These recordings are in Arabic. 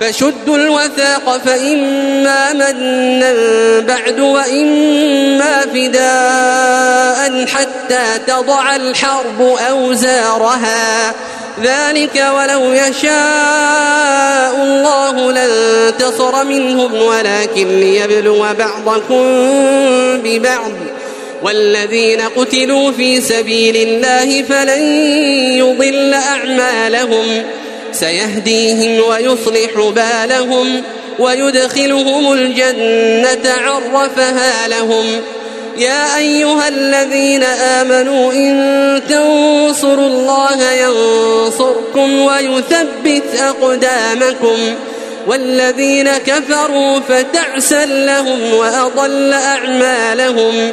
فشدوا الوثاق فإما منا بعد وإما فداء حتى تضع الحرب أوزارها. ذلك ولو يشاء الله لانتصر منهم ولكن ليبلو بعضكم ببعض. والذين قتلوا في سبيل الله فلن يضل أعمالهم. سيهديهم ويصلح بالهم ويدخلهم الجنة عرفها لهم. يا أيها الذين آمنوا إن تنصروا الله ينصركم ويثبت أقدامكم. والذين كفروا فتعسا لهم وأضل أعمالهم.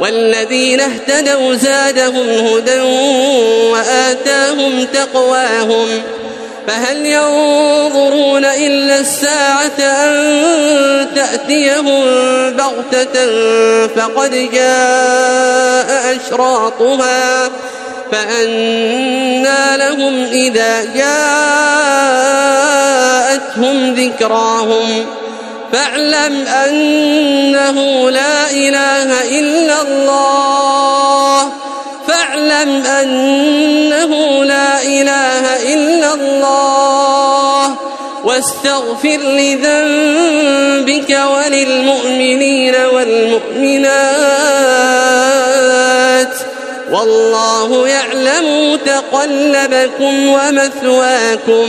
والذين اهتدوا زادهم هدى وآتاهم تقواهم فهل ينظرون إلا الساعة أن تأتيهم بغتة فقد جاء أشراطها فأنى لهم إذا جاءتهم ذكراهم فاعلم أنه لا إله إلا الله. فاعلم أنه لا إله إلا الله. واستغفر لذنبك وللمؤمنين والمؤمنات. والله يعلم متقلبكم ومثواكم.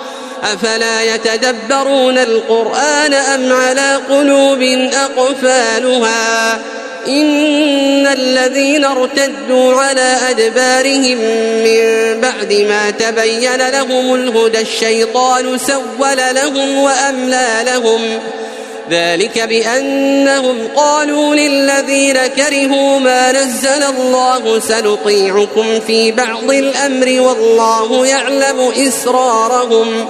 أفلا يتدبرون القرآن أم على قلوب أقفالها؟ إن الذين ارتدوا على أدبارهم من بعد ما تبين لهم الهدى الشيطان سول لهم وأملى لهم. ذلك بأنهم قالوا للذين كرهوا ما نزل الله سنطيعكم في بعض الأمر والله يعلم إسرارهم.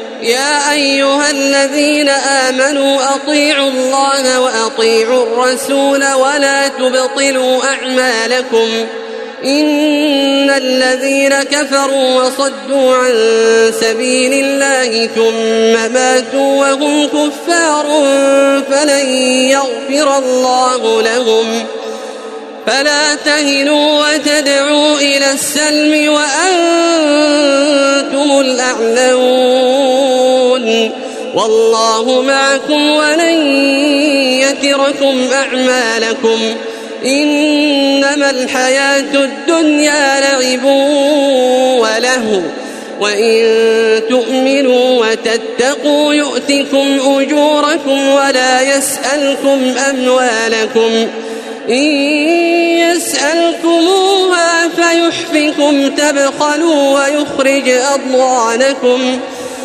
يا أيها الذين آمنوا أطيعوا الله وأطيعوا الرسول ولا تبطلوا أعمالكم. إن الذين كفروا وصدوا عن سبيل الله ثم ماتوا وهم كفار فلن يغفر الله لهم. فلا تهنوا وتدعوا إلى السلم وأنتم الأعلون. والله معكم ولن يتركم أعمالكم إنما الحياة الدنيا لعب وله وإن تؤمنوا وتتقوا يؤتكم أجوركم ولا يسألكم أموالكم إن يسألكموها فيحفكم تبخلوا ويخرج أضغانكم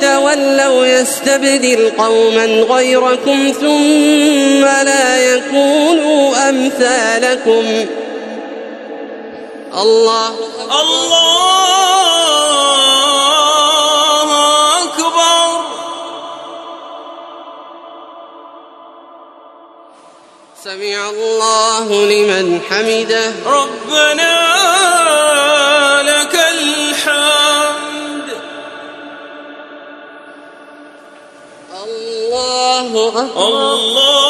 تتولوا يستبدل قوما غيركم ثم لا يكونوا أمثالكم. الله. الله أكبر. سمع الله لمن حمده. ربنا الله.